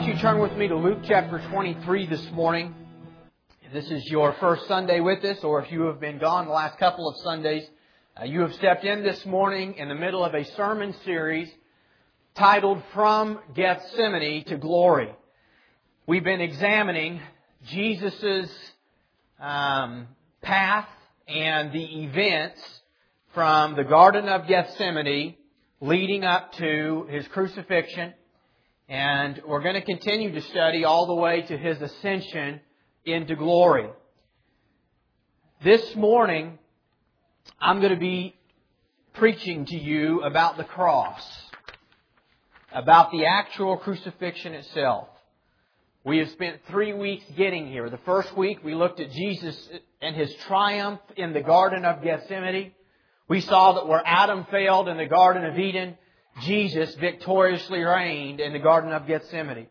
Don't you turn with me to Luke chapter 23 this morning? If this is your first Sunday with us, or if you have been gone the last couple of Sundays, uh, you have stepped in this morning in the middle of a sermon series titled From Gethsemane to Glory. We've been examining Jesus' um, path and the events from the Garden of Gethsemane leading up to his crucifixion. And we're going to continue to study all the way to his ascension into glory. This morning, I'm going to be preaching to you about the cross, about the actual crucifixion itself. We have spent three weeks getting here. The first week we looked at Jesus and his triumph in the Garden of Gethsemane. We saw that where Adam failed in the Garden of Eden, Jesus victoriously reigned in the Garden of Gethsemane.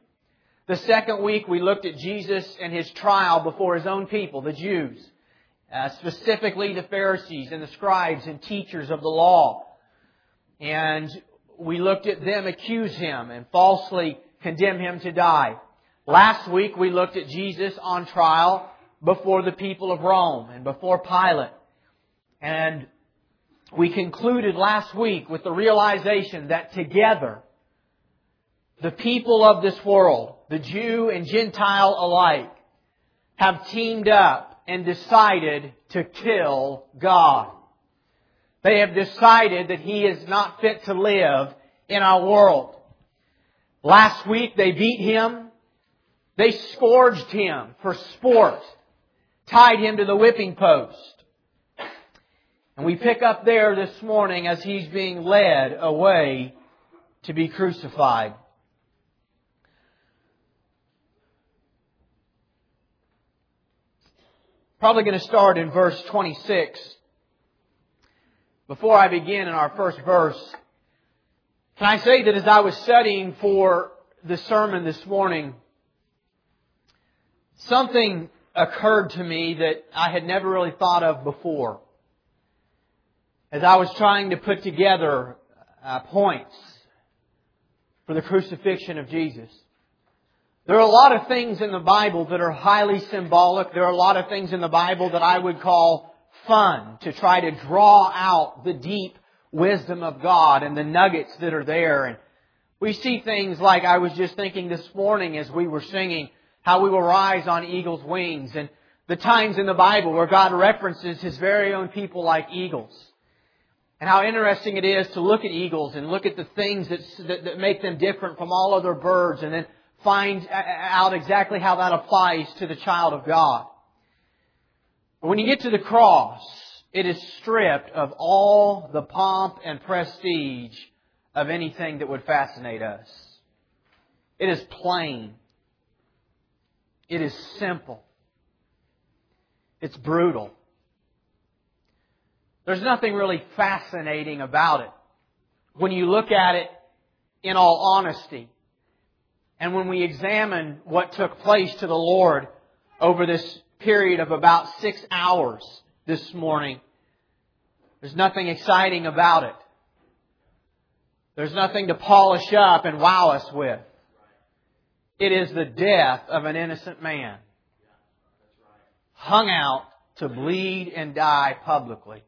The second week we looked at Jesus and his trial before his own people, the Jews, uh, specifically the Pharisees and the scribes and teachers of the law. And we looked at them accuse him and falsely condemn him to die. Last week we looked at Jesus on trial before the people of Rome and before Pilate. And we concluded last week with the realization that together, the people of this world, the Jew and Gentile alike, have teamed up and decided to kill God. They have decided that He is not fit to live in our world. Last week they beat Him. They scourged Him for sport. Tied Him to the whipping post. And we pick up there this morning as he's being led away to be crucified. Probably going to start in verse 26. Before I begin in our first verse, can I say that as I was studying for the sermon this morning, something occurred to me that I had never really thought of before as I was trying to put together uh, points for the crucifixion of Jesus. There are a lot of things in the Bible that are highly symbolic. There are a lot of things in the Bible that I would call fun to try to draw out the deep wisdom of God and the nuggets that are there. And we see things like I was just thinking this morning as we were singing how we will rise on eagle's wings and the times in the Bible where God references His very own people like eagles and how interesting it is to look at eagles and look at the things that, that, that, make them different from all other birds and then find out exactly how that applies to the child of God. But when you get to the cross, it is stripped of all the pomp and prestige of anything that would fascinate us. It is plain. It is simple. It's brutal. There's nothing really fascinating about it when you look at it in all honesty. And when we examine what took place to the Lord over this period of about six hours this morning, there's nothing exciting about it. There's nothing to polish up and wow us with. It is the death of an innocent man. Hung out to bleed and die publicly.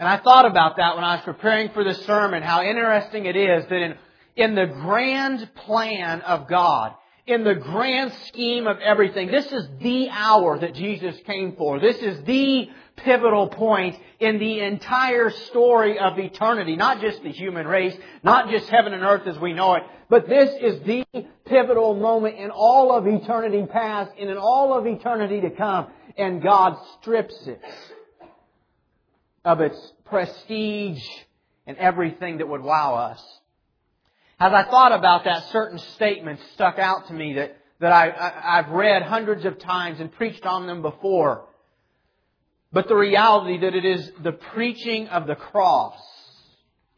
And I thought about that when I was preparing for this sermon, how interesting it is that in, in the grand plan of God, in the grand scheme of everything, this is the hour that Jesus came for. This is the pivotal point in the entire story of eternity. Not just the human race, not just heaven and earth as we know it, but this is the pivotal moment in all of eternity past and in all of eternity to come. And God strips it of its prestige and everything that would wow us. As I thought about that, certain statements stuck out to me that, that I, I've read hundreds of times and preached on them before. But the reality that it is the preaching of the cross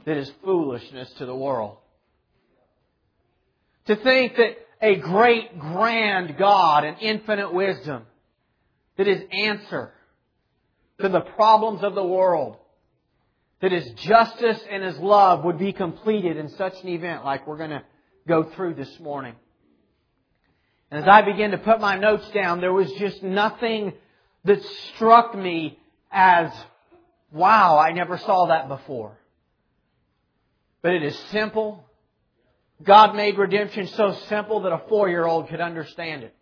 that is foolishness to the world. To think that a great, grand God and infinite wisdom, that His answer to the problems of the world. That His justice and His love would be completed in such an event like we're going to go through this morning. And as I began to put my notes down, there was just nothing that struck me as, wow, I never saw that before. But it is simple. God made redemption so simple that a four-year-old could understand it.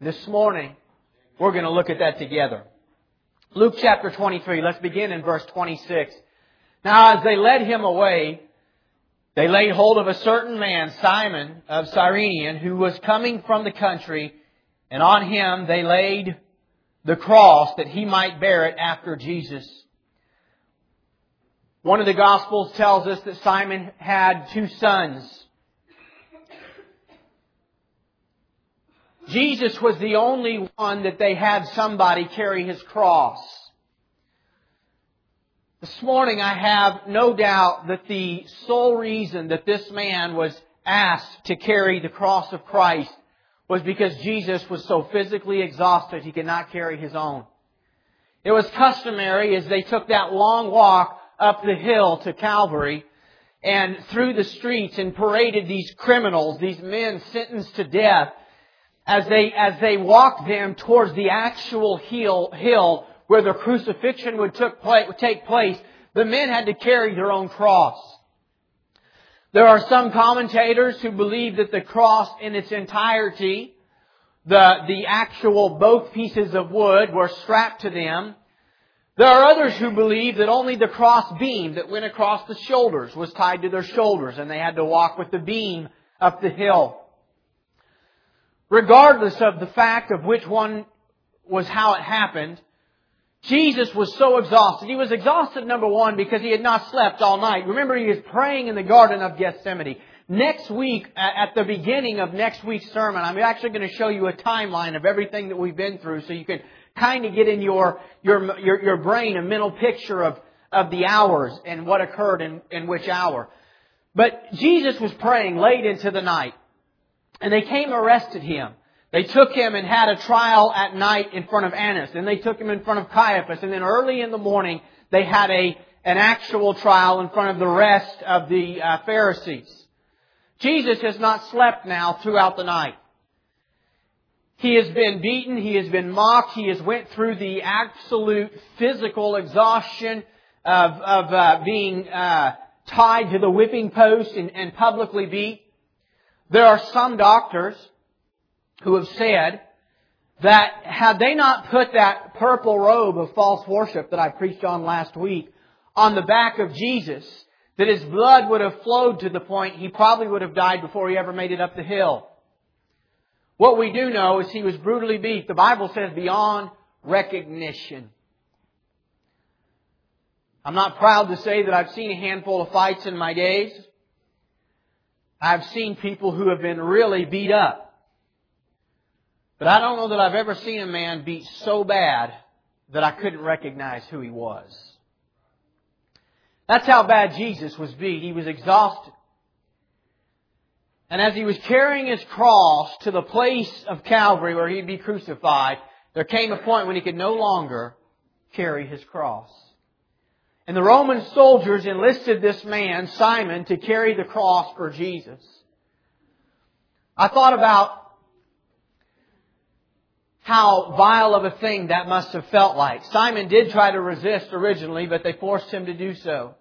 This morning, we're going to look at that together. Luke chapter 23, let's begin in verse 26. Now as they led him away, they laid hold of a certain man, Simon of Cyrene, who was coming from the country, and on him they laid the cross that he might bear it after Jesus. One of the Gospels tells us that Simon had two sons. Jesus was the only one that they had somebody carry his cross. This morning I have no doubt that the sole reason that this man was asked to carry the cross of Christ was because Jesus was so physically exhausted he could not carry his own. It was customary as they took that long walk up the hill to Calvary and through the streets and paraded these criminals, these men sentenced to death, as they, as they walked them towards the actual hill, hill where the crucifixion would take place, the men had to carry their own cross. There are some commentators who believe that the cross in its entirety, the, the actual both pieces of wood were strapped to them. There are others who believe that only the cross beam that went across the shoulders was tied to their shoulders and they had to walk with the beam up the hill. Regardless of the fact of which one was how it happened, Jesus was so exhausted. He was exhausted, number one, because he had not slept all night. Remember, he was praying in the Garden of Gethsemane. Next week, at the beginning of next week's sermon, I'm actually going to show you a timeline of everything that we've been through so you can kind of get in your, your, your, your brain a mental picture of, of the hours and what occurred in, in which hour. But Jesus was praying late into the night. And they came arrested him. They took him and had a trial at night in front of Annas. Then they took him in front of Caiaphas. And then early in the morning, they had a, an actual trial in front of the rest of the uh, Pharisees. Jesus has not slept now throughout the night. He has been beaten. He has been mocked. He has went through the absolute physical exhaustion of, of uh, being uh, tied to the whipping post and, and publicly beat. There are some doctors who have said that had they not put that purple robe of false worship that I preached on last week on the back of Jesus, that his blood would have flowed to the point he probably would have died before he ever made it up the hill. What we do know is he was brutally beat. The Bible says beyond recognition. I'm not proud to say that I've seen a handful of fights in my days. I've seen people who have been really beat up. But I don't know that I've ever seen a man beat so bad that I couldn't recognize who he was. That's how bad Jesus was beat. He was exhausted. And as he was carrying his cross to the place of Calvary where he'd be crucified, there came a point when he could no longer carry his cross. And the Roman soldiers enlisted this man, Simon, to carry the cross for Jesus. I thought about how vile of a thing that must have felt like. Simon did try to resist originally, but they forced him to do so.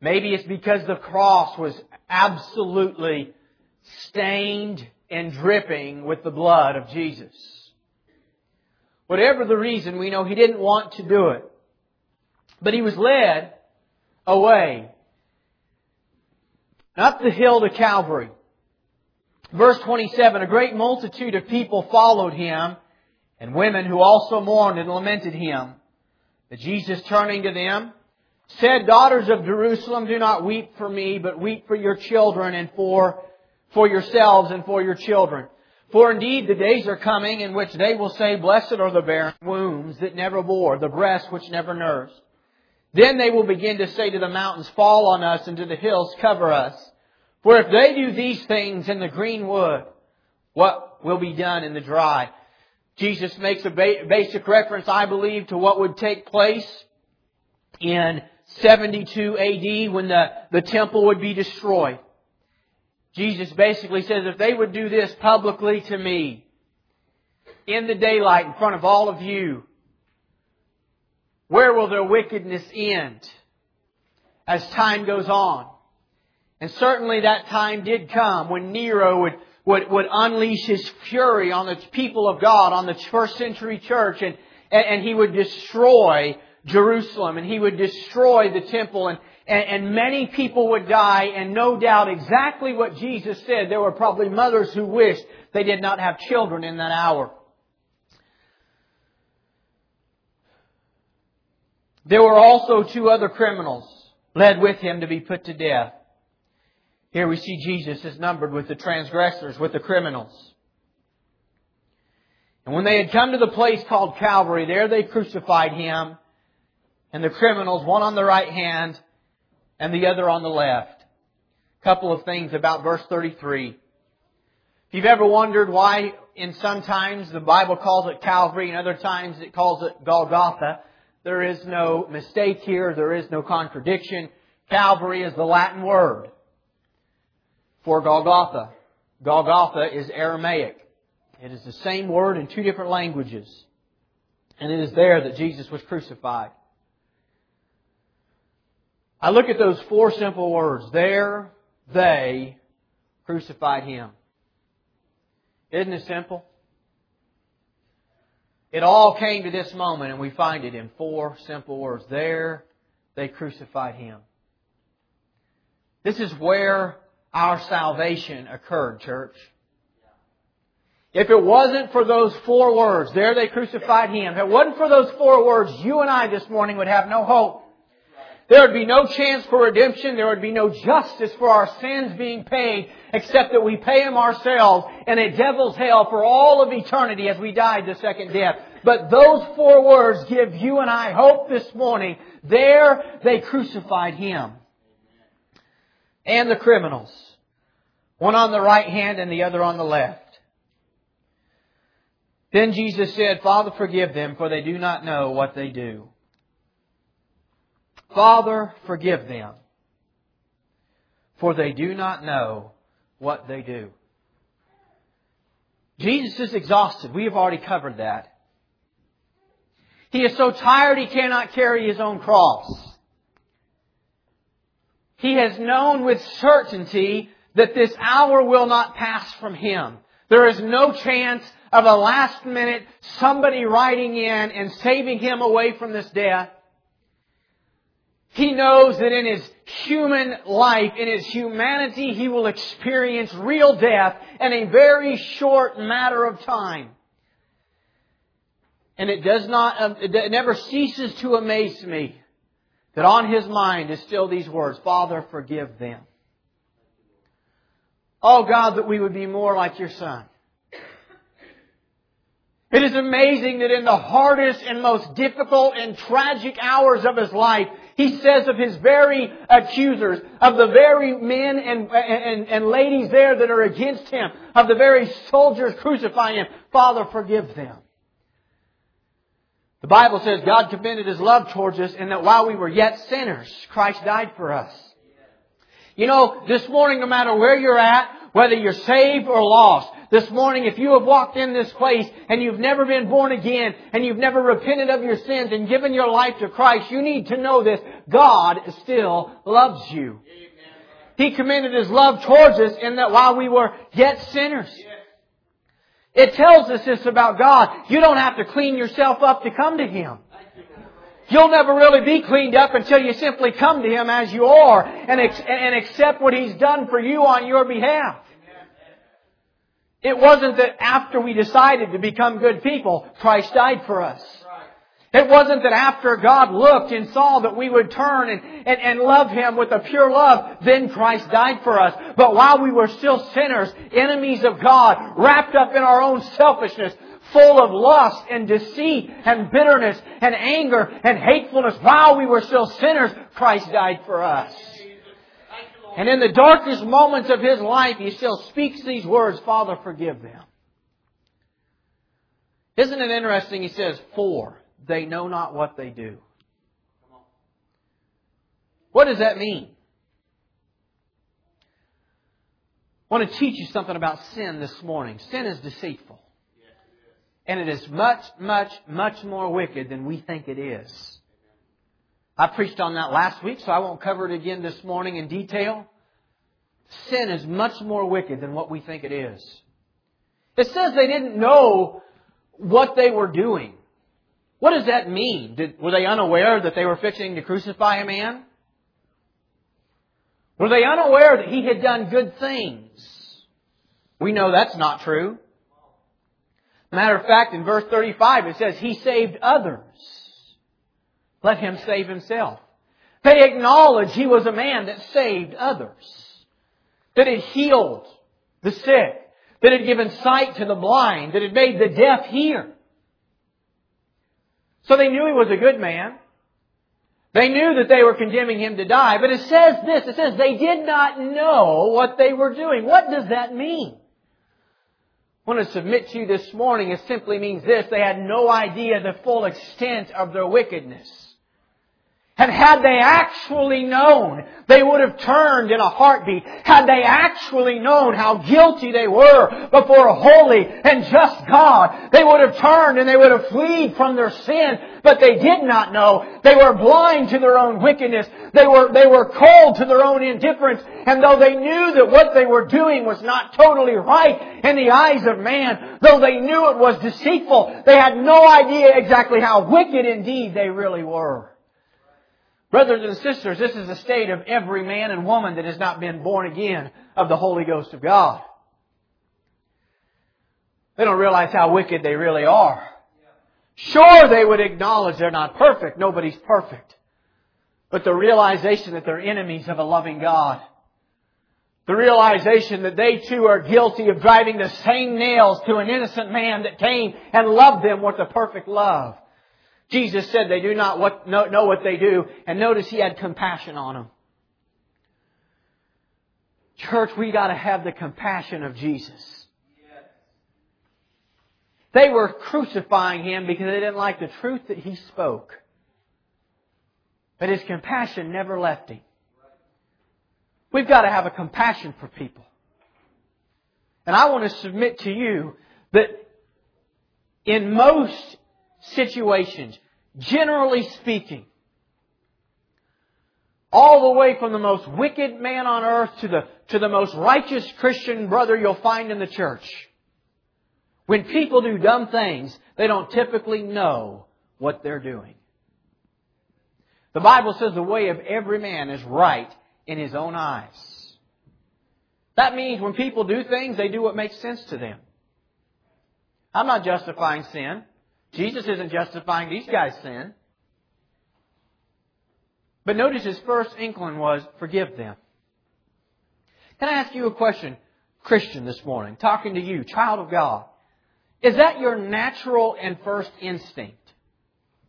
Maybe it's because the cross was absolutely stained and dripping with the blood of Jesus. Whatever the reason, we know he didn't want to do it. But he was led away up the hill to Calvary. Verse 27, a great multitude of people followed him, and women who also mourned and lamented him. But Jesus turning to them, said, Daughters of Jerusalem, do not weep for me, but weep for your children and for, for yourselves and for your children. For indeed the days are coming in which they will say, Blessed are the barren wombs that never bore, the breasts which never nursed. Then they will begin to say to the mountains, Fall on us, and to the hills, Cover us. For if they do these things in the green wood, what will be done in the dry? Jesus makes a basic reference, I believe, to what would take place in 72 AD when the, the temple would be destroyed. Jesus basically says, if they would do this publicly to me, in the daylight in front of all of you, where will their wickedness end as time goes on? And certainly that time did come when Nero would, would, would unleash his fury on the people of God, on the first century church, and, and, he would destroy Jerusalem, and he would destroy the temple, and, and, and many people would die, and no doubt exactly what Jesus said. There were probably mothers who wished they did not have children in that hour. There were also two other criminals led with him to be put to death. Here we see Jesus is numbered with the transgressors, with the criminals. And when they had come to the place called Calvary, there they crucified him and the criminals, one on the right hand and the other on the left. A couple of things about verse 33. If you've ever wondered why in some times the Bible calls it Calvary and other times it calls it Golgotha, there is no mistake here. There is no contradiction. Calvary is the Latin word for Golgotha. Golgotha is Aramaic. It is the same word in two different languages. And it is there that Jesus was crucified. I look at those four simple words. There, they crucified him. Isn't it simple? It all came to this moment and we find it in four simple words. There, they crucified him. This is where our salvation occurred, church. If it wasn't for those four words, there they crucified him. If it wasn't for those four words, you and I this morning would have no hope. There would be no chance for redemption. There would be no justice for our sins being paid except that we pay them ourselves and a devil's hell for all of eternity as we died the second death. But those four words give you and I hope this morning. There they crucified him. And the criminals. One on the right hand and the other on the left. Then Jesus said, Father, forgive them, for they do not know what they do. Father, forgive them, for they do not know what they do. Jesus is exhausted. We have already covered that. He is so tired he cannot carry his own cross. He has known with certainty that this hour will not pass from him. There is no chance of a last minute somebody riding in and saving him away from this death. He knows that in his human life, in his humanity, he will experience real death in a very short matter of time. And it does not, um, it never ceases to amaze me that on his mind is still these words, Father, forgive them. Oh God, that we would be more like your son. It is amazing that in the hardest and most difficult and tragic hours of his life, he says of his very accusers, of the very men and, and, and ladies there that are against him, of the very soldiers crucifying him, Father, forgive them. The Bible says God commended His love towards us and that while we were yet sinners, Christ died for us. You know, this morning, no matter where you're at, whether you're saved or lost, this morning, if you have walked in this place and you've never been born again and you've never repented of your sins and given your life to Christ, you need to know this. God still loves you. He commended His love towards us in that while we were yet sinners. It tells us this about God. You don't have to clean yourself up to come to Him. You'll never really be cleaned up until you simply come to Him as you are and, and accept what He's done for you on your behalf. It wasn't that after we decided to become good people, Christ died for us. It wasn't that after God looked and saw that we would turn and, and, and love Him with a pure love, then Christ died for us. But while we were still sinners, enemies of God, wrapped up in our own selfishness, full of lust and deceit and bitterness and anger and hatefulness, while we were still sinners, Christ died for us. And in the darkest moments of his life, he still speaks these words, Father, forgive them. Isn't it interesting? He says, For they know not what they do. What does that mean? I want to teach you something about sin this morning. Sin is deceitful. And it is much, much, much more wicked than we think it is. I preached on that last week, so I won't cover it again this morning in detail. Sin is much more wicked than what we think it is. It says they didn't know what they were doing. What does that mean? Did, were they unaware that they were fixing to crucify a man? Were they unaware that he had done good things? We know that's not true. Matter of fact, in verse 35 it says, He saved others. Let him save himself. They acknowledge he was a man that saved others. That had healed the sick. That had given sight to the blind. That had made the deaf hear. So they knew he was a good man. They knew that they were condemning him to die. But it says this, it says they did not know what they were doing. What does that mean? I want to submit to you this morning, it simply means this. They had no idea the full extent of their wickedness. And had they actually known, they would have turned in a heartbeat. Had they actually known how guilty they were before a holy and just God, they would have turned and they would have fled from their sin. But they did not know. They were blind to their own wickedness. They were, they were cold to their own indifference. And though they knew that what they were doing was not totally right in the eyes of man, though they knew it was deceitful, they had no idea exactly how wicked indeed they really were. Brothers and sisters, this is the state of every man and woman that has not been born again of the Holy Ghost of God. They don't realize how wicked they really are. Sure, they would acknowledge they're not perfect. Nobody's perfect. But the realization that they're enemies of a loving God. The realization that they too are guilty of driving the same nails to an innocent man that came and loved them with a perfect love. Jesus said they do not what, know, know what they do. And notice he had compassion on them. Church, we gotta have the compassion of Jesus. They were crucifying him because they didn't like the truth that he spoke. But his compassion never left him. We've got to have a compassion for people. And I want to submit to you that in most situations, generally speaking, all the way from the most wicked man on earth to the, to the most righteous Christian brother you'll find in the church. When people do dumb things, they don't typically know what they're doing. The Bible says the way of every man is right in his own eyes. That means when people do things, they do what makes sense to them. I'm not justifying sin. Jesus isn't justifying these guys' sin. But notice his first inkling was, forgive them. Can I ask you a question, Christian, this morning, talking to you, child of God? Is that your natural and first instinct?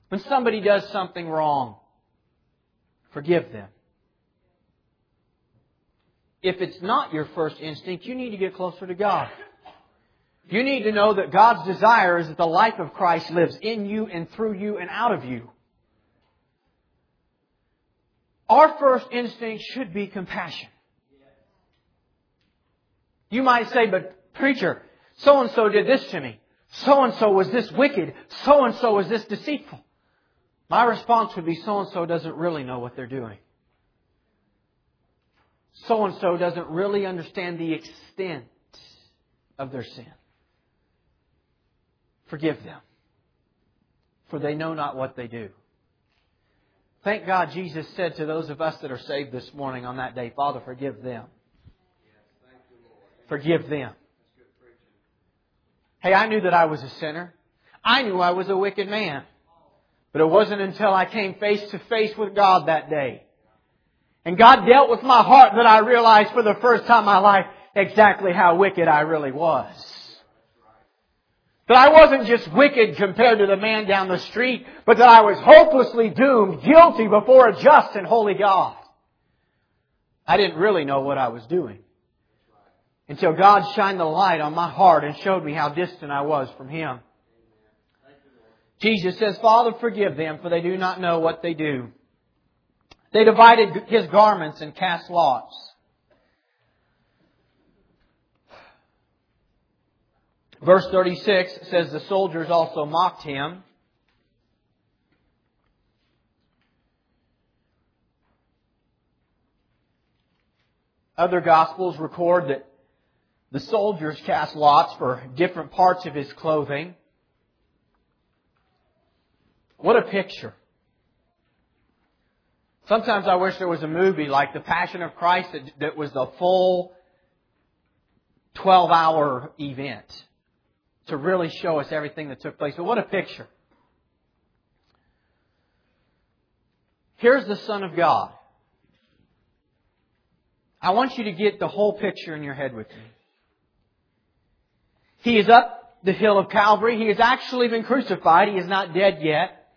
When somebody does something wrong, forgive them. If it's not your first instinct, you need to get closer to God. You need to know that God's desire is that the life of Christ lives in you and through you and out of you. Our first instinct should be compassion. You might say, but preacher, so and so did this to me. So and so was this wicked. So and so was this deceitful. My response would be, so and so doesn't really know what they're doing. So and so doesn't really understand the extent of their sin. Forgive them, for they know not what they do. Thank God Jesus said to those of us that are saved this morning on that day, Father, forgive them. Forgive them. Hey, I knew that I was a sinner. I knew I was a wicked man. But it wasn't until I came face to face with God that day. And God dealt with my heart that I realized for the first time in my life exactly how wicked I really was. That I wasn't just wicked compared to the man down the street, but that I was hopelessly doomed, guilty before a just and holy God. I didn't really know what I was doing. Until God shined the light on my heart and showed me how distant I was from Him. Jesus says, Father, forgive them, for they do not know what they do. They divided his garments and cast lots. Verse 36 says the soldiers also mocked him. Other Gospels record that the soldiers cast lots for different parts of his clothing. What a picture. Sometimes I wish there was a movie like The Passion of Christ that, that was the full 12 hour event to really show us everything that took place. But what a picture. Here's the Son of God. I want you to get the whole picture in your head with me. He is up the hill of Calvary. He has actually been crucified. He is not dead yet.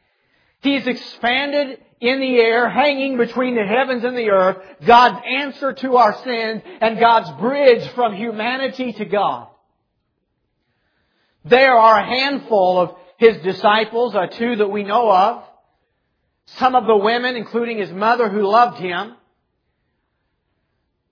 He is expanded in the air, hanging between the heavens and the earth, God's answer to our sins and God's bridge from humanity to God. There are a handful of his disciples, uh, two that we know of. Some of the women, including his mother who loved him.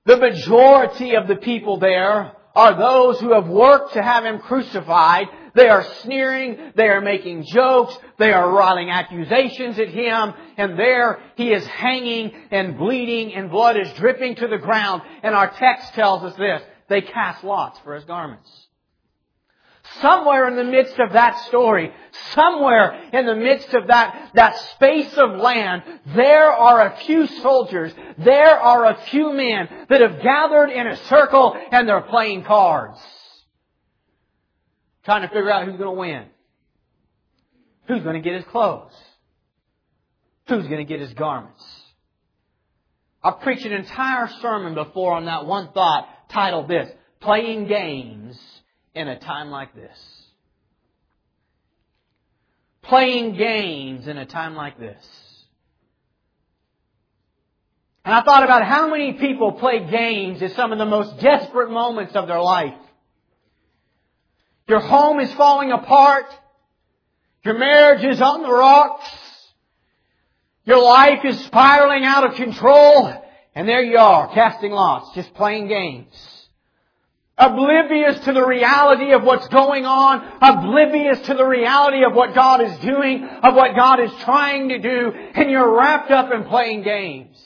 The majority of the people there are those who have worked to have him crucified. They are sneering, they are making jokes, they are writing accusations at him, and there he is hanging and bleeding and blood is dripping to the ground. And our text tells us this, they cast lots for his garments. Somewhere in the midst of that story, somewhere in the midst of that, that space of land, there are a few soldiers, there are a few men that have gathered in a circle and they're playing cards. Trying to figure out who's going to win. Who's going to get his clothes? Who's going to get his garments? I've preached an entire sermon before on that one thought titled this, Playing Games in a time like this. Playing games in a time like this. And I thought about how many people play games in some of the most desperate moments of their life. Your home is falling apart. Your marriage is on the rocks. Your life is spiraling out of control. And there you are, casting lots, just playing games oblivious to the reality of what's going on, oblivious to the reality of what God is doing, of what God is trying to do, and you're wrapped up in playing games.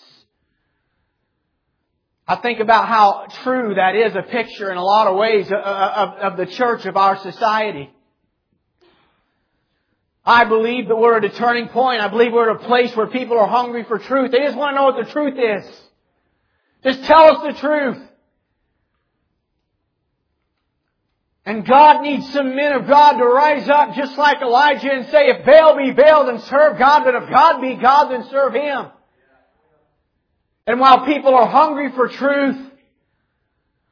I think about how true that is a picture in a lot of ways of, of, of the church of our society. I believe that we're at a turning point. I believe we're at a place where people are hungry for truth. They just want to know what the truth is. Just tell us the truth. And God needs some men of God to rise up just like Elijah and say, if Baal be Baal, then serve God, but if God be God, then serve Him. And while people are hungry for truth,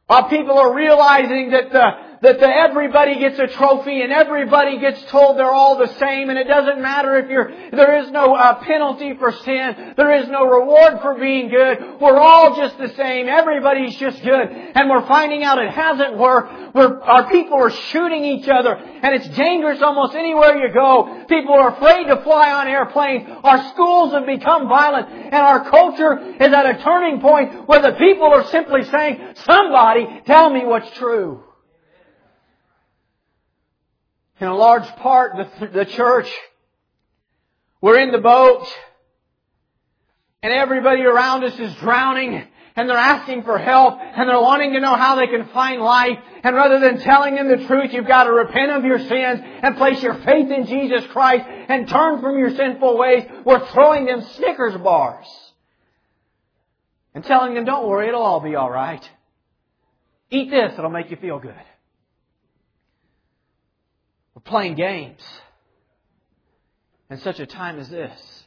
while people are realizing that the, that the, everybody gets a trophy and everybody gets told they're all the same and it doesn't matter if you're, there is no uh, penalty for sin, there is no reward for being good, we're all just the same, everybody's just good, and we're finding out it hasn't worked, we're, our people are shooting each other, and it's dangerous almost anywhere you go. People are afraid to fly on airplanes, our schools have become violent, and our culture is at a turning point where the people are simply saying, somebody tell me what's true. In a large part, the, the church, we're in the boat, and everybody around us is drowning, and they're asking for help, and they're wanting to know how they can find life, and rather than telling them the truth, you've got to repent of your sins and place your faith in Jesus Christ and turn from your sinful ways, we're throwing them Snickers bars. And telling them, don't worry, it'll all be alright. Eat this, it'll make you feel good. Playing games. In such a time as this.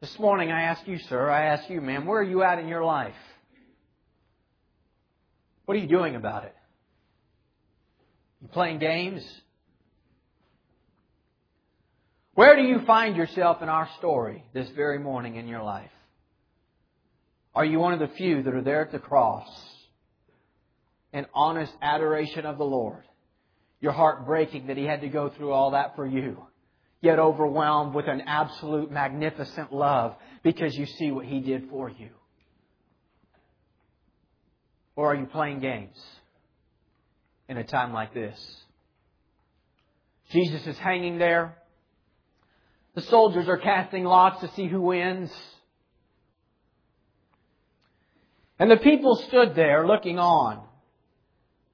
This morning I ask you, sir, I ask you, ma'am, where are you at in your life? What are you doing about it? You playing games? Where do you find yourself in our story this very morning in your life? Are you one of the few that are there at the cross in honest adoration of the Lord? Your heart breaking that He had to go through all that for you. yet overwhelmed with an absolute magnificent love because you see what He did for you? Or are you playing games in a time like this? Jesus is hanging there. The soldiers are casting lots to see who wins. And the people stood there looking on.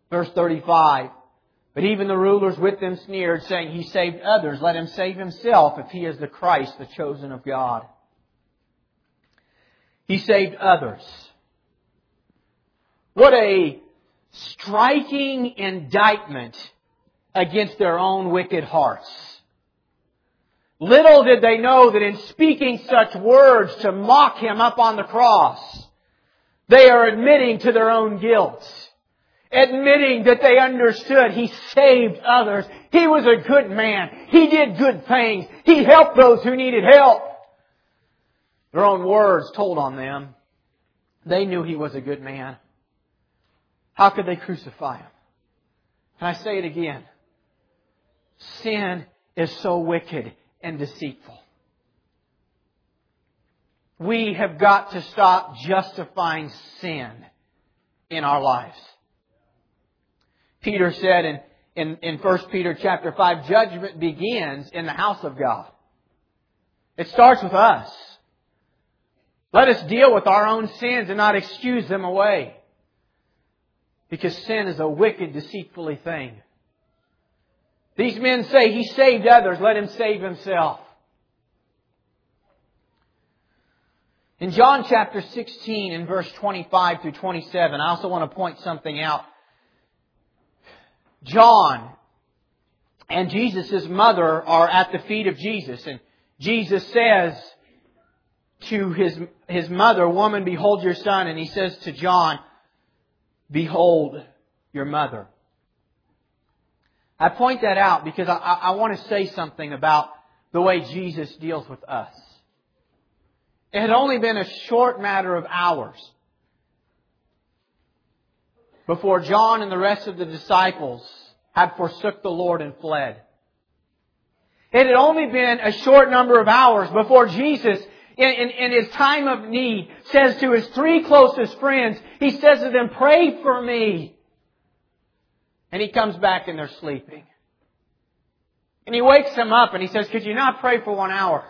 Verse 35. But even the rulers with them sneered, saying, He saved others. Let him save himself if he is the Christ, the chosen of God. He saved others. What a striking indictment against their own wicked hearts. Little did they know that in speaking such words to mock him up on the cross, they are admitting to their own guilt. Admitting that they understood He saved others. He was a good man. He did good things. He helped those who needed help. Their own words told on them. They knew He was a good man. How could they crucify Him? And I say it again? Sin is so wicked and deceitful. We have got to stop justifying sin in our lives. Peter said in, in, in 1 Peter chapter 5, judgment begins in the house of God. It starts with us. Let us deal with our own sins and not excuse them away. Because sin is a wicked, deceitfully thing. These men say, He saved others, let Him save Himself. In John chapter 16 in verse 25 through 27, I also want to point something out. John and Jesus' mother are at the feet of Jesus and Jesus says to his, his mother, woman, behold your son. And he says to John, behold your mother. I point that out because I, I, I want to say something about the way Jesus deals with us. It had only been a short matter of hours before John and the rest of the disciples had forsook the Lord and fled. It had only been a short number of hours before Jesus, in, in, in, his time of need, says to his three closest friends, he says to them, pray for me. And he comes back and they're sleeping. And he wakes them up and he says, could you not pray for one hour?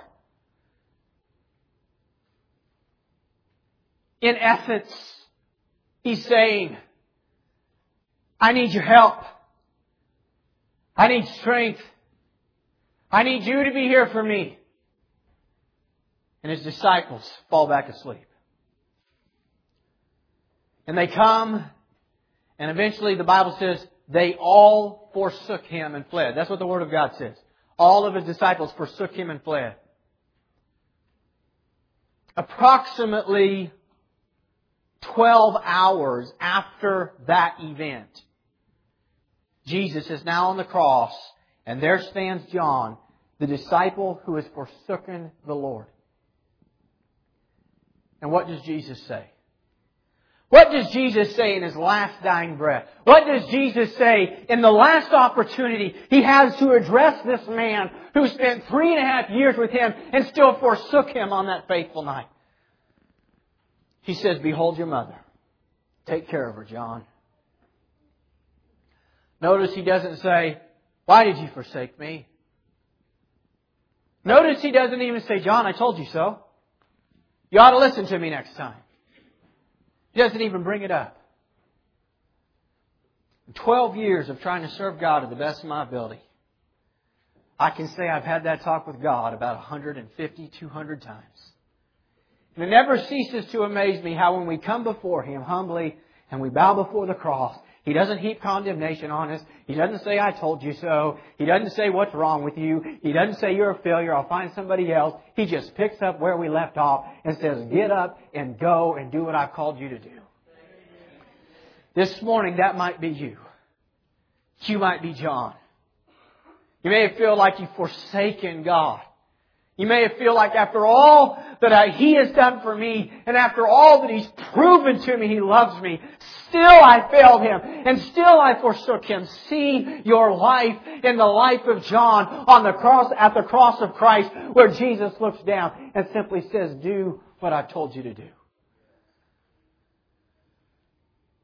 In essence, he's saying, I need your help. I need strength. I need you to be here for me. And his disciples fall back asleep. And they come, and eventually the Bible says they all forsook him and fled. That's what the Word of God says. All of his disciples forsook him and fled. Approximately 12 hours after that event, Jesus is now on the cross, and there stands John, the disciple who has forsaken the Lord. And what does Jesus say? What does Jesus say in his last dying breath? What does Jesus say in the last opportunity he has to address this man who spent three and a half years with him and still forsook him on that faithful night? He says, Behold your mother. Take care of her, John. Notice he doesn't say, Why did you forsake me? Notice he doesn't even say, John, I told you so. You ought to listen to me next time. He doesn't even bring it up. In 12 years of trying to serve God to the best of my ability, I can say I've had that talk with God about 150, 200 times. And it never ceases to amaze me how when we come before Him humbly and we bow before the cross, He doesn't heap condemnation on us. He doesn't say, I told you so. He doesn't say, what's wrong with you. He doesn't say, you're a failure. I'll find somebody else. He just picks up where we left off and says, get up and go and do what I've called you to do. This morning, that might be you. You might be John. You may feel like you've forsaken God. You may feel like after all that I, He has done for me, and after all that He's proven to me He loves me, Still I failed him, and still I forsook him. See your life in the life of John on the cross, at the cross of Christ, where Jesus looks down and simply says, do what I've told you to do.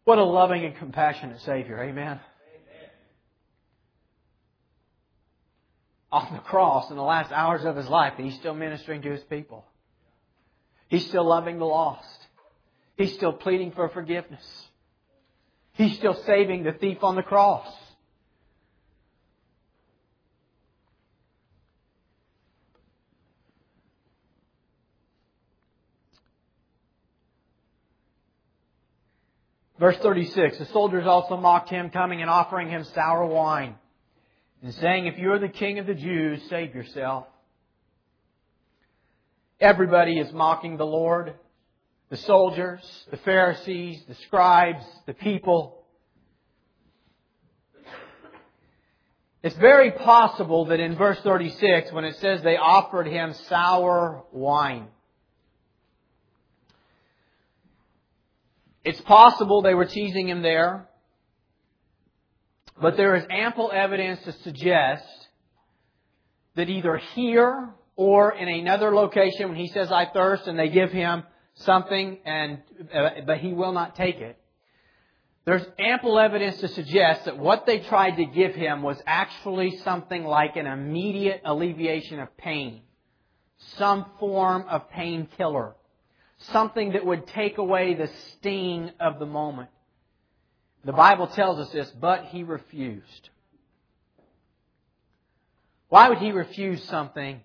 What a loving and compassionate Savior. Amen. On the cross in the last hours of his life, and he's still ministering to his people. He's still loving the lost. He's still pleading for forgiveness. He's still saving the thief on the cross. Verse 36, the soldiers also mocked him, coming and offering him sour wine, and saying, If you are the king of the Jews, save yourself. Everybody is mocking the Lord. The soldiers, the Pharisees, the scribes, the people. It's very possible that in verse 36, when it says they offered him sour wine, It's possible they were teasing him there, but there is ample evidence to suggest that either here or in another location when he says I thirst and they give him something and uh, but he will not take it. There's ample evidence to suggest that what they tried to give him was actually something like an immediate alleviation of pain. Some form of painkiller something that would take away the sting of the moment. The Bible tells us this, but he refused. Why would he refuse something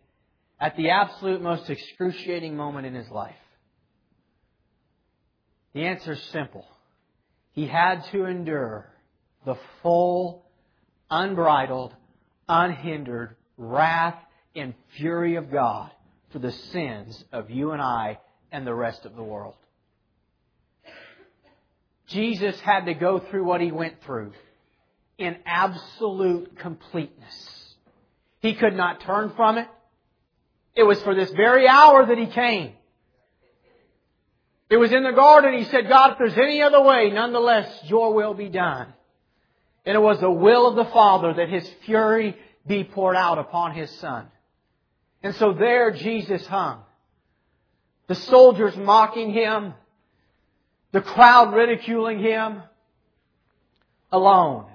at the absolute most excruciating moment in his life? The answer is simple. He had to endure the full, unbridled, unhindered wrath and fury of God for the sins of you and I and the rest of the world. Jesus had to go through what he went through in absolute completeness. He could not turn from it. It was for this very hour that he came. It was in the garden. He said, God, if there's any other way, nonetheless, your will be done. And it was the will of the Father that his fury be poured out upon his Son. And so there Jesus hung the soldiers mocking him, the crowd ridiculing him, alone.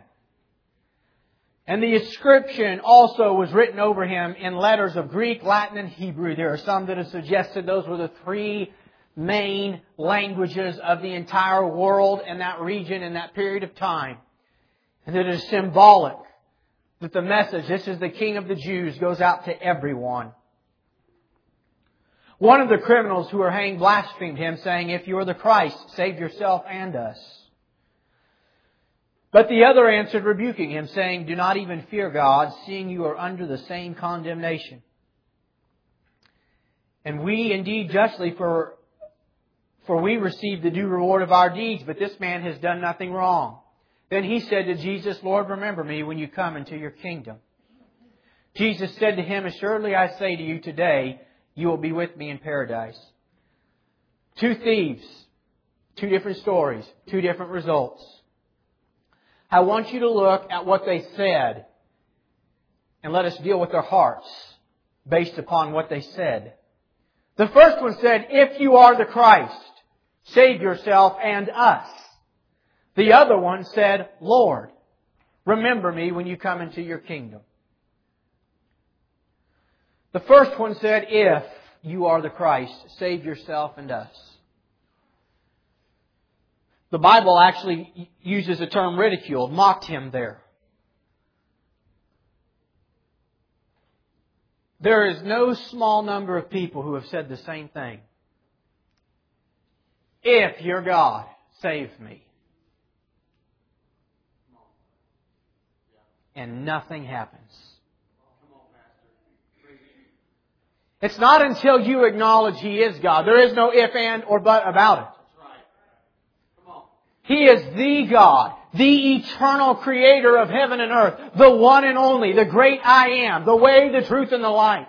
And the inscription also was written over him in letters of Greek, Latin, and Hebrew. There are some that have suggested those were the three main languages of the entire world in that region in that period of time. And it is symbolic that the message, this is the King of the Jews, goes out to everyone. One of the criminals who were hanged blasphemed him, saying, If you are the Christ, save yourself and us. But the other answered, rebuking him, saying, Do not even fear God, seeing you are under the same condemnation. And we indeed justly, for, for we receive the due reward of our deeds, but this man has done nothing wrong. Then he said to Jesus, Lord, remember me when you come into your kingdom. Jesus said to him, Assuredly I say to you today, you will be with me in paradise. Two thieves, two different stories, two different results. I want you to look at what they said and let us deal with their hearts based upon what they said. The first one said, if you are the Christ, save yourself and us. The other one said, Lord, remember me when you come into your kingdom. The first one said, If you are the Christ, save yourself and us. The Bible actually uses the term ridiculed, mocked him there. There is no small number of people who have said the same thing. If you're God, save me. And nothing happens. It's not until you acknowledge He is God. There is no if, and, or but about it. He is the God, the eternal creator of heaven and earth, the one and only, the great I am, the way, the truth, and the life.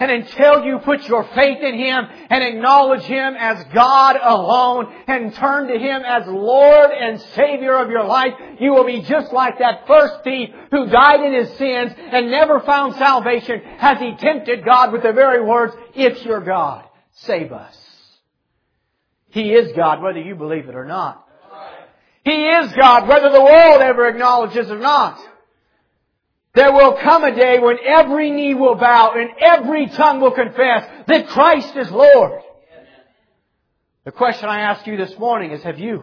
And until you put your faith in Him and acknowledge Him as God alone and turn to Him as Lord and Savior of your life, you will be just like that first thief who died in his sins and never found salvation as he tempted God with the very words, It's your God. Save us. He is God whether you believe it or not. He is God whether the world ever acknowledges or not. There will come a day when every knee will bow and every tongue will confess that Christ is Lord. The question I ask you this morning is, have you?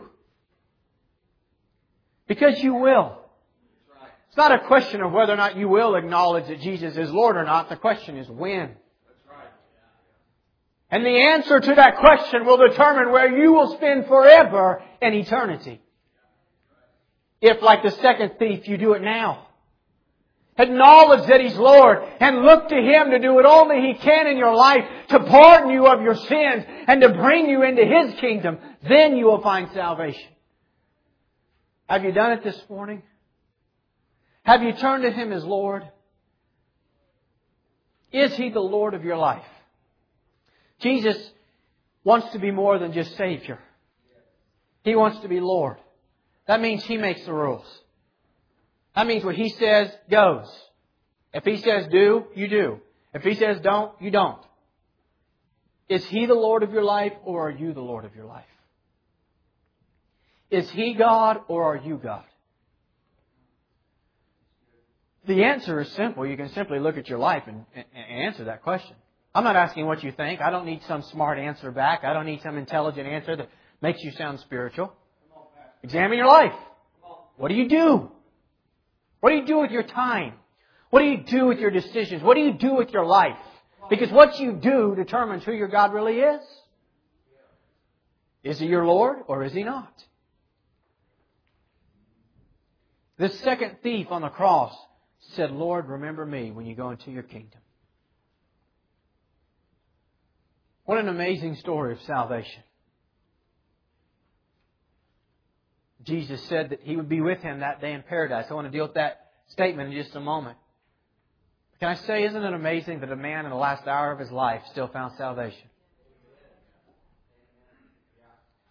Because you will. It's not a question of whether or not you will acknowledge that Jesus is Lord or not. The question is when. And the answer to that question will determine where you will spend forever in eternity. If, like the second thief, you do it now. Acknowledge that He's Lord and look to Him to do what only He can in your life to pardon you of your sins and to bring you into His kingdom. Then you will find salvation. Have you done it this morning? Have you turned to Him as Lord? Is He the Lord of your life? Jesus wants to be more than just Savior. He wants to be Lord. That means He makes the rules. That means what He says goes. If He says do, you do. If He says don't, you don't. Is He the Lord of your life or are you the Lord of your life? Is He God or are you God? The answer is simple. You can simply look at your life and, and, answer that question. I'm not asking what you think. I don't need some smart answer back. I don't need some intelligent answer that makes you sound spiritual. Examine your life. What do you do? What do you do with your time? What do you do with your decisions? What do you do with your life? Because what you do determines who your God really is. Is he your Lord or is he not? This second thief on the cross said, Lord, remember me when you go into your kingdom. What an amazing story of salvation. Jesus said that he would be with him that day in paradise. I want to deal with that statement in just a moment. Can I say, isn't it amazing that a man in the last hour of his life still found salvation?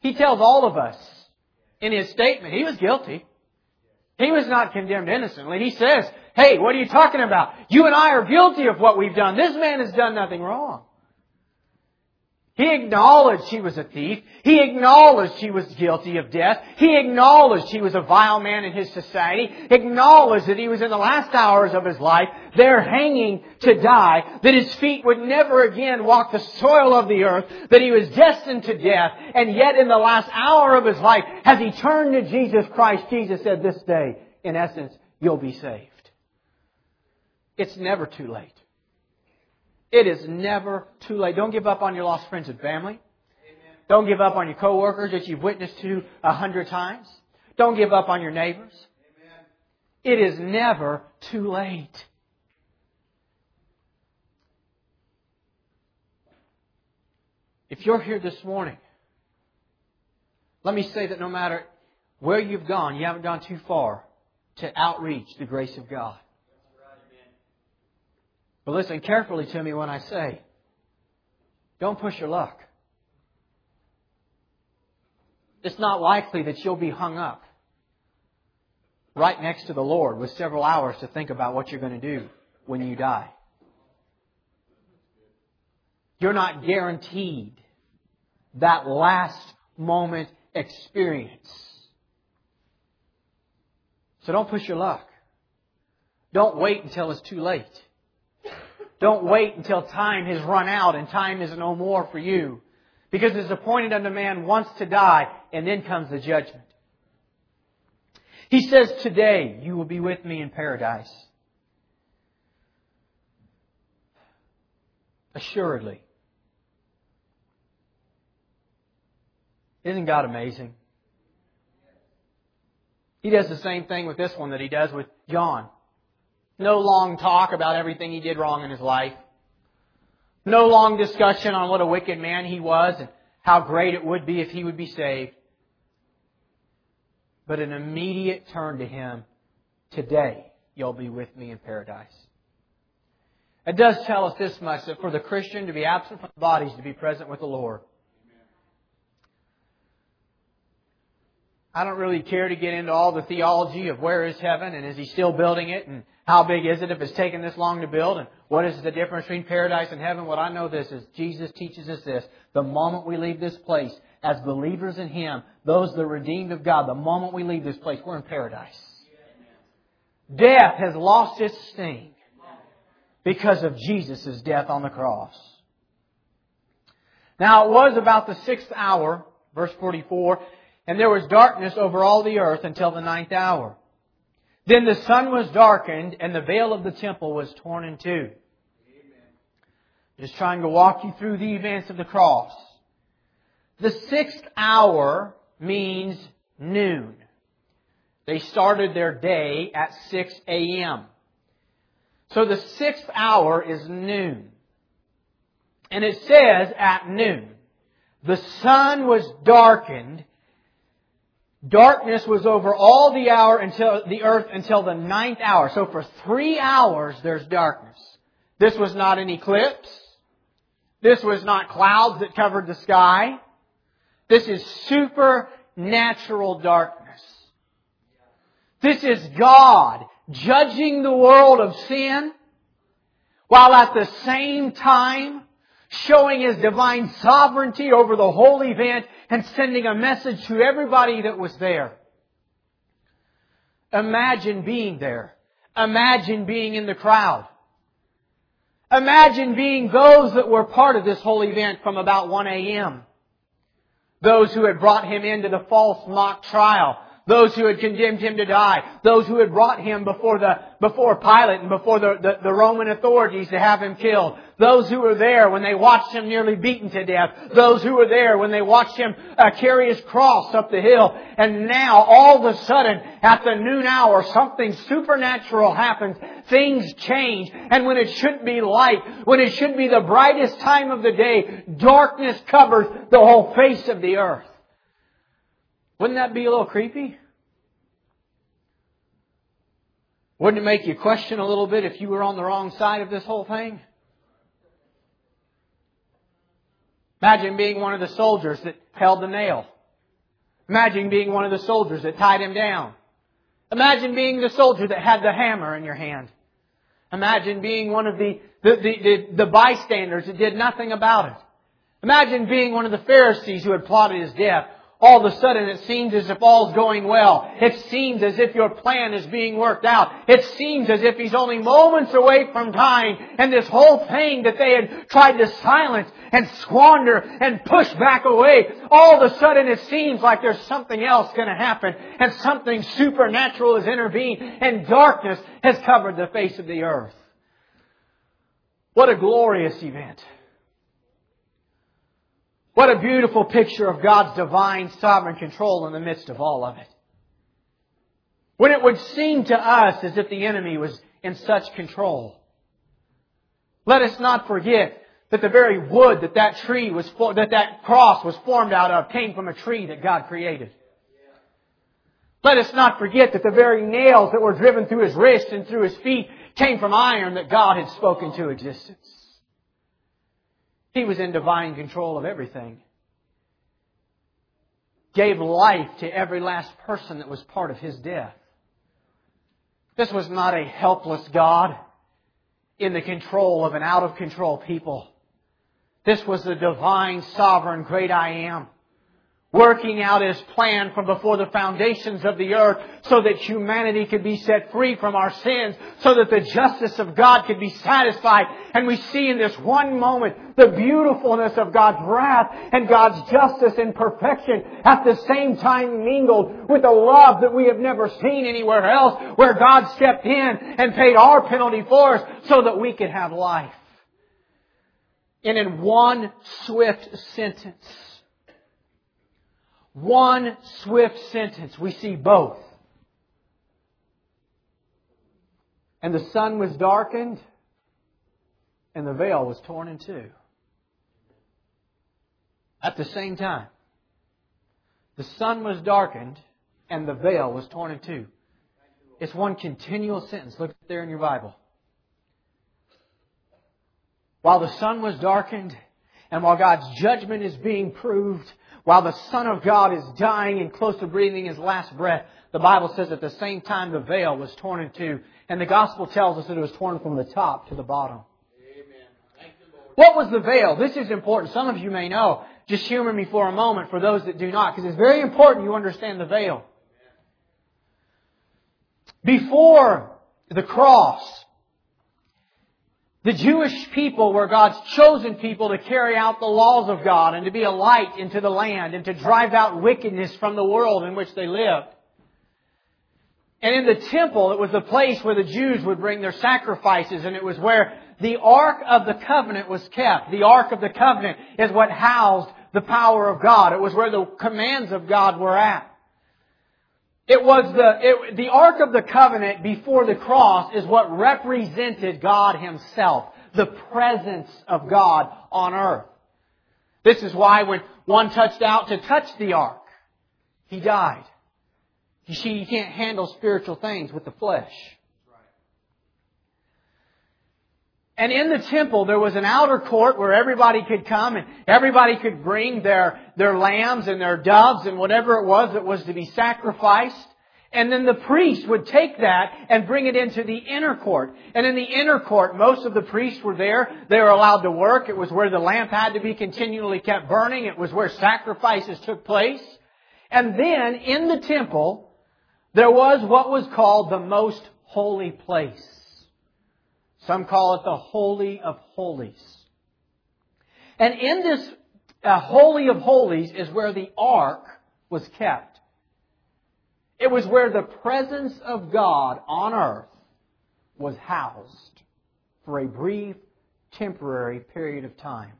He tells all of us in his statement he was guilty. He was not condemned innocently. He says, Hey, what are you talking about? You and I are guilty of what we've done. This man has done nothing wrong. He acknowledged he was a thief. He acknowledged he was guilty of death. He acknowledged he was a vile man in his society. Acknowledged that he was in the last hours of his life, there hanging to die, that his feet would never again walk the soil of the earth, that he was destined to death, and yet in the last hour of his life, as he turned to Jesus Christ, Jesus said, this day, in essence, you'll be saved. It's never too late. It is never too late. Don't give up on your lost friends and family. Amen. Don't give up on your coworkers that you've witnessed to a hundred times. Don't give up on your neighbors. Amen. It is never too late. If you're here this morning, let me say that no matter where you've gone, you haven't gone too far to outreach the grace of God. But listen carefully to me when I say, don't push your luck. It's not likely that you'll be hung up right next to the Lord with several hours to think about what you're going to do when you die. You're not guaranteed that last moment experience. So don't push your luck. Don't wait until it's too late. Don't wait until time has run out and time is no more for you. Because it's appointed unto man once to die, and then comes the judgment. He says, Today you will be with me in paradise. Assuredly. Isn't God amazing? He does the same thing with this one that he does with John. No long talk about everything he did wrong in his life. No long discussion on what a wicked man he was and how great it would be if he would be saved. But an immediate turn to him. Today, you'll be with me in paradise. It does tell us this much that for the Christian to be absent from the body is to be present with the Lord. I don't really care to get into all the theology of where is heaven and is he still building it and how big is it if it's taken this long to build and what is the difference between paradise and heaven. What I know this is Jesus teaches us this. The moment we leave this place as believers in Him, those are redeemed of God, the moment we leave this place, we're in paradise. Death has lost its sting because of Jesus' death on the cross. Now it was about the sixth hour, verse 44, and there was darkness over all the earth until the ninth hour. Then the sun was darkened, and the veil of the temple was torn in two. Amen. Just trying to walk you through the events of the cross. The sixth hour means noon. They started their day at 6 a.m. So the sixth hour is noon. And it says at noon, the sun was darkened Darkness was over all the hour until the earth until the ninth hour. So for three hours there's darkness. This was not an eclipse. This was not clouds that covered the sky. This is supernatural darkness. This is God judging the world of sin while at the same time showing His divine sovereignty over the whole event and sending a message to everybody that was there. Imagine being there. Imagine being in the crowd. Imagine being those that were part of this whole event from about 1 a.m. Those who had brought him into the false mock trial those who had condemned him to die, those who had brought him before the before Pilate and before the, the, the, Roman authorities to have him killed, those who were there when they watched him nearly beaten to death, those who were there when they watched him uh, carry his cross up the hill, and now all of a sudden at the noon hour something supernatural happens, things change, and when it should be light, when it should be the brightest time of the day, darkness covers the whole face of the earth. Wouldn't that be a little creepy? Wouldn't it make you question a little bit if you were on the wrong side of this whole thing? Imagine being one of the soldiers that held the nail. Imagine being one of the soldiers that tied him down. Imagine being the soldier that had the hammer in your hand. Imagine being one of the, the, the, the, the bystanders that did nothing about it. Imagine being one of the Pharisees who had plotted his death all of a sudden it seems as if all's going well. It seems as if your plan is being worked out. It seems as if he's only moments away from dying and this whole thing that they had tried to silence and squander and push back away, all of a sudden it seems like there's something else going to happen and something supernatural has intervened and darkness has covered the face of the earth. What a glorious event. What a beautiful picture of God's divine sovereign control in the midst of all of it. When it would seem to us as if the enemy was in such control. Let us not forget that the very wood that that tree was, that that cross was formed out of came from a tree that God created. Let us not forget that the very nails that were driven through his wrists and through his feet came from iron that God had spoken to existence. He was in divine control of everything. Gave life to every last person that was part of his death. This was not a helpless God in the control of an out of control people. This was the divine, sovereign, great I am working out His plan from before the foundations of the earth so that humanity could be set free from our sins, so that the justice of God could be satisfied. And we see in this one moment the beautifulness of God's wrath and God's justice and perfection at the same time mingled with a love that we have never seen anywhere else, where God stepped in and paid our penalty for us so that we could have life. And in one swift sentence, one swift sentence, we see both. And the sun was darkened, and the veil was torn in two. At the same time, the sun was darkened, and the veil was torn in two. It's one continual sentence. Look there in your Bible. while the sun was darkened, and while God's judgment is being proved, while the Son of God is dying and close to breathing his last breath, the Bible says at the same time the veil was torn in two, and the Gospel tells us that it was torn from the top to the bottom. Amen. What was the veil? This is important. Some of you may know. Just humor me for a moment for those that do not, because it's very important you understand the veil. Before the cross, the Jewish people were God's chosen people to carry out the laws of God and to be a light into the land and to drive out wickedness from the world in which they lived. And in the temple, it was the place where the Jews would bring their sacrifices and it was where the Ark of the Covenant was kept. The Ark of the Covenant is what housed the power of God. It was where the commands of God were at. It was the, it, the Ark of the Covenant before the cross is what represented God Himself. The presence of God on earth. This is why when one touched out to touch the Ark, he died. You see, you can't handle spiritual things with the flesh. And in the temple, there was an outer court where everybody could come and everybody could bring their, their lambs and their doves and whatever it was that was to be sacrificed. And then the priest would take that and bring it into the inner court. And in the inner court, most of the priests were there. They were allowed to work. It was where the lamp had to be continually kept burning. It was where sacrifices took place. And then in the temple, there was what was called the most holy place. Some call it the Holy of Holies. And in this uh, Holy of Holies is where the ark was kept. It was where the presence of God on earth was housed for a brief, temporary period of time.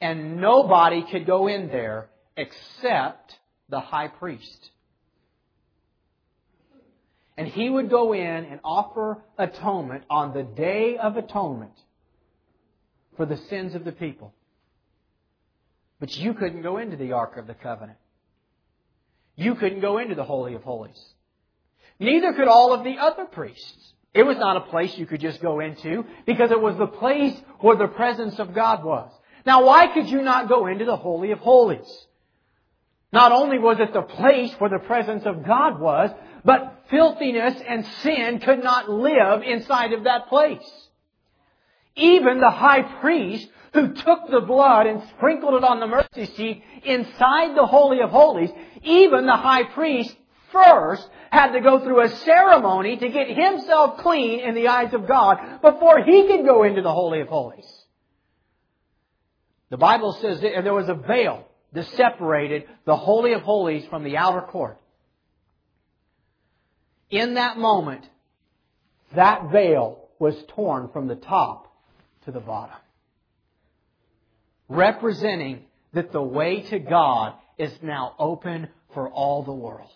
And nobody could go in there except the high priest. And he would go in and offer atonement on the day of atonement for the sins of the people. But you couldn't go into the Ark of the Covenant. You couldn't go into the Holy of Holies. Neither could all of the other priests. It was not a place you could just go into because it was the place where the presence of God was. Now why could you not go into the Holy of Holies? Not only was it the place where the presence of God was, but filthiness and sin could not live inside of that place. Even the high priest who took the blood and sprinkled it on the mercy seat inside the Holy of Holies, even the high priest first had to go through a ceremony to get himself clean in the eyes of God before he could go into the Holy of Holies. The Bible says that there was a veil that separated the Holy of Holies from the outer court in that moment, that veil was torn from the top to the bottom. Representing that the way to God is now open for all the world.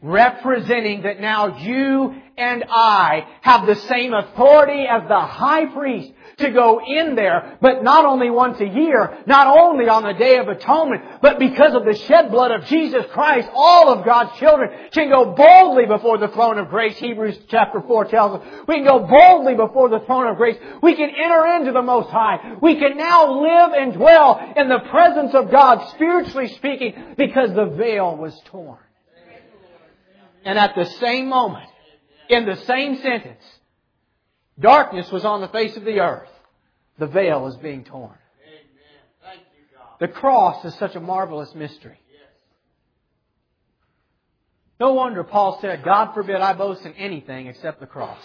Representing that now you and I have the same authority as the high priest to go in there, but not only once a year, not only on the Day of Atonement, but because of the shed blood of Jesus Christ, all of God's children can go boldly before the throne of grace. Hebrews chapter 4 tells us we can go boldly before the throne of grace. We can enter into the Most High. We can now live and dwell in the presence of God, spiritually speaking, because the veil was torn. And at the same moment, in the same sentence, Darkness was on the face of the earth. The veil is being torn. The cross is such a marvelous mystery. No wonder Paul said, God forbid I boast in anything except the cross.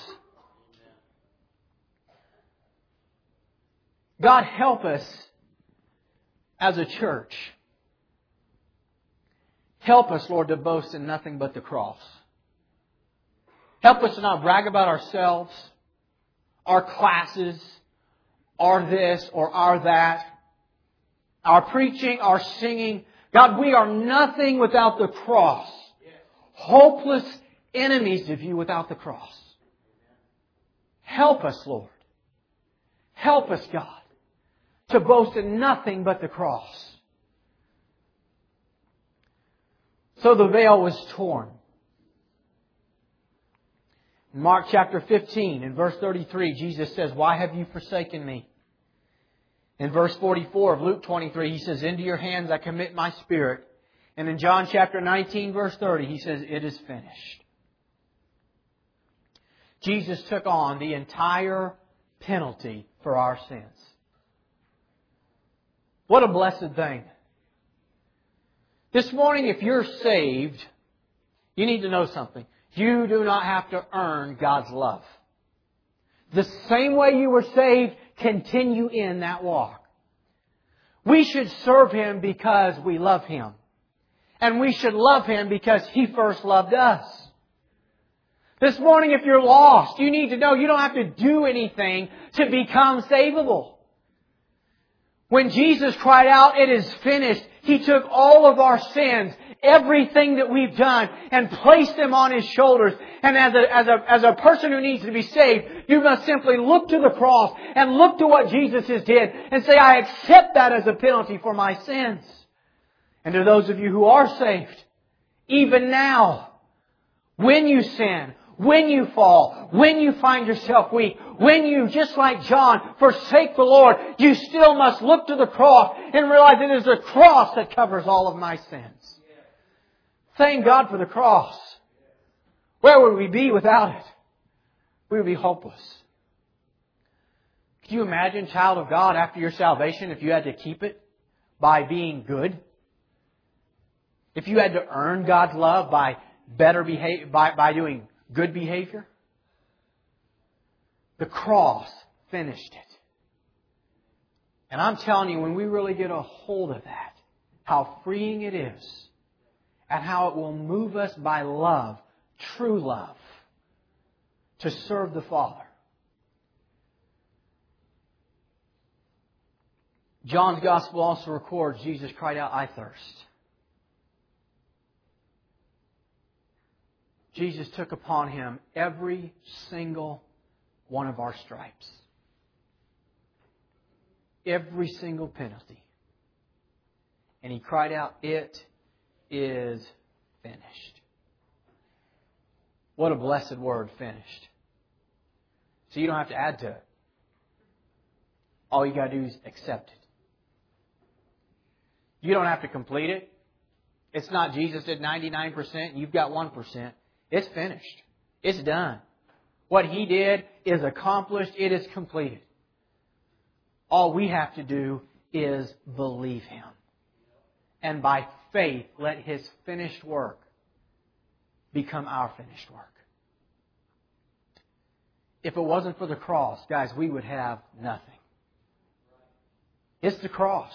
God help us as a church. Help us, Lord, to boast in nothing but the cross. Help us to not brag about ourselves our classes, our this or our that, our preaching, our singing. God, we are nothing without the cross. Hopeless enemies of you without the cross. Help us, Lord. Help us, God, to boast in nothing but the cross. So the veil was torn. In Mark chapter 15, in verse 33, Jesus says, Why have you forsaken me? In verse 44 of Luke 23, he says, Into your hands I commit my spirit. And in John chapter 19, verse 30, he says, It is finished. Jesus took on the entire penalty for our sins. What a blessed thing. This morning, if you're saved, you need to know something. You do not have to earn God's love. The same way you were saved, continue in that walk. We should serve Him because we love Him. And we should love Him because He first loved us. This morning, if you're lost, you need to know you don't have to do anything to become savable. When Jesus cried out, it is finished, He took all of our sins, everything that we've done, and placed them on His shoulders. And as a, as a, as a person who needs to be saved, you must simply look to the cross and look to what Jesus has did and say, I accept that as a penalty for my sins. And to those of you who are saved, even now, when you sin, when you fall, when you find yourself weak, when you, just like John, forsake the Lord, you still must look to the cross and realize it is the cross that covers all of my sins. Thank God for the cross. Where would we be without it? We would be hopeless. Can you imagine, child of God, after your salvation, if you had to keep it by being good? If you had to earn God's love by better behavior, by, by doing good behavior? The cross finished it. And I'm telling you, when we really get a hold of that, how freeing it is, and how it will move us by love, true love, to serve the Father. John's Gospel also records Jesus cried out, I thirst. Jesus took upon him every single one of our stripes. Every single penalty. And he cried out, It is finished. What a blessed word, finished. So you don't have to add to it. All you got to do is accept it. You don't have to complete it. It's not Jesus did 99% you've got 1%. It's finished. It's done. What He did is accomplished. It is completed. All we have to do is believe Him. And by faith, let His finished work become our finished work. If it wasn't for the cross, guys, we would have nothing. It's the cross.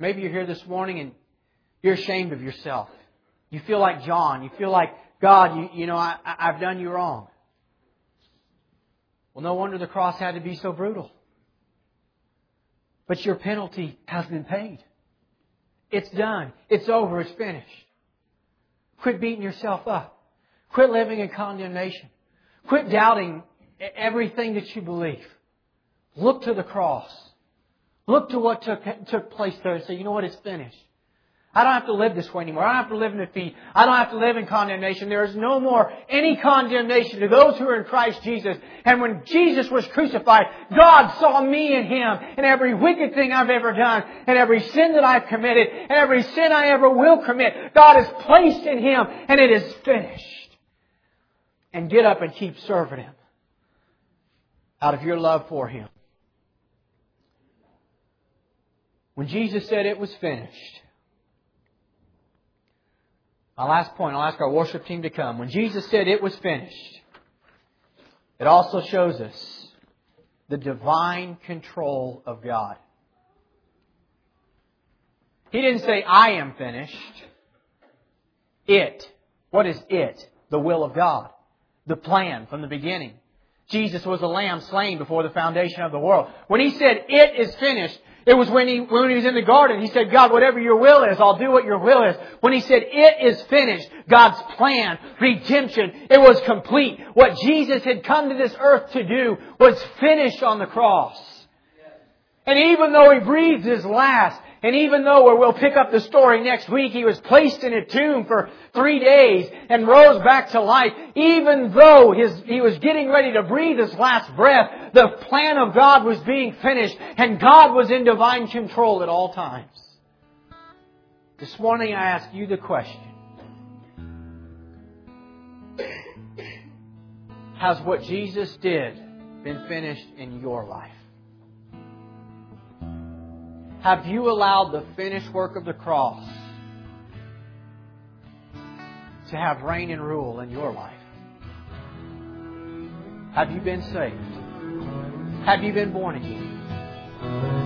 Maybe you're here this morning and you're ashamed of yourself. You feel like John. You feel like, God, you, you know, I, I've done you wrong. Well, no wonder the cross had to be so brutal. But your penalty has been paid. It's done. It's over. It's finished. Quit beating yourself up. Quit living in condemnation. Quit doubting everything that you believe. Look to the cross. Look to what took, took place there and say, you know what, it's finished. I don't have to live this way anymore. I don't have to live in defeat. I don't have to live in condemnation. There is no more any condemnation to those who are in Christ Jesus. And when Jesus was crucified, God saw me in Him and every wicked thing I've ever done and every sin that I've committed and every sin I ever will commit, God has placed in Him and it is finished. And get up and keep serving Him out of your love for Him. When Jesus said it was finished, my last point, I'll ask our worship team to come. When Jesus said it was finished, it also shows us the divine control of God. He didn't say, I am finished. It. What is it? The will of God. The plan from the beginning. Jesus was a lamb slain before the foundation of the world. When he said, it is finished, it was when he, when he was in the garden, he said, God, whatever your will is, I'll do what your will is. When he said, it is finished, God's plan, redemption, it was complete. What Jesus had come to this earth to do was finished on the cross. And even though he breathed his last, And even though, where we'll pick up the story next week, he was placed in a tomb for three days and rose back to life, even though his, he was getting ready to breathe his last breath, the plan of God was being finished and God was in divine control at all times. This morning I ask you the question. Has what Jesus did been finished in your life? Have you allowed the finished work of the cross to have reign and rule in your life? Have you been saved? Have you been born again?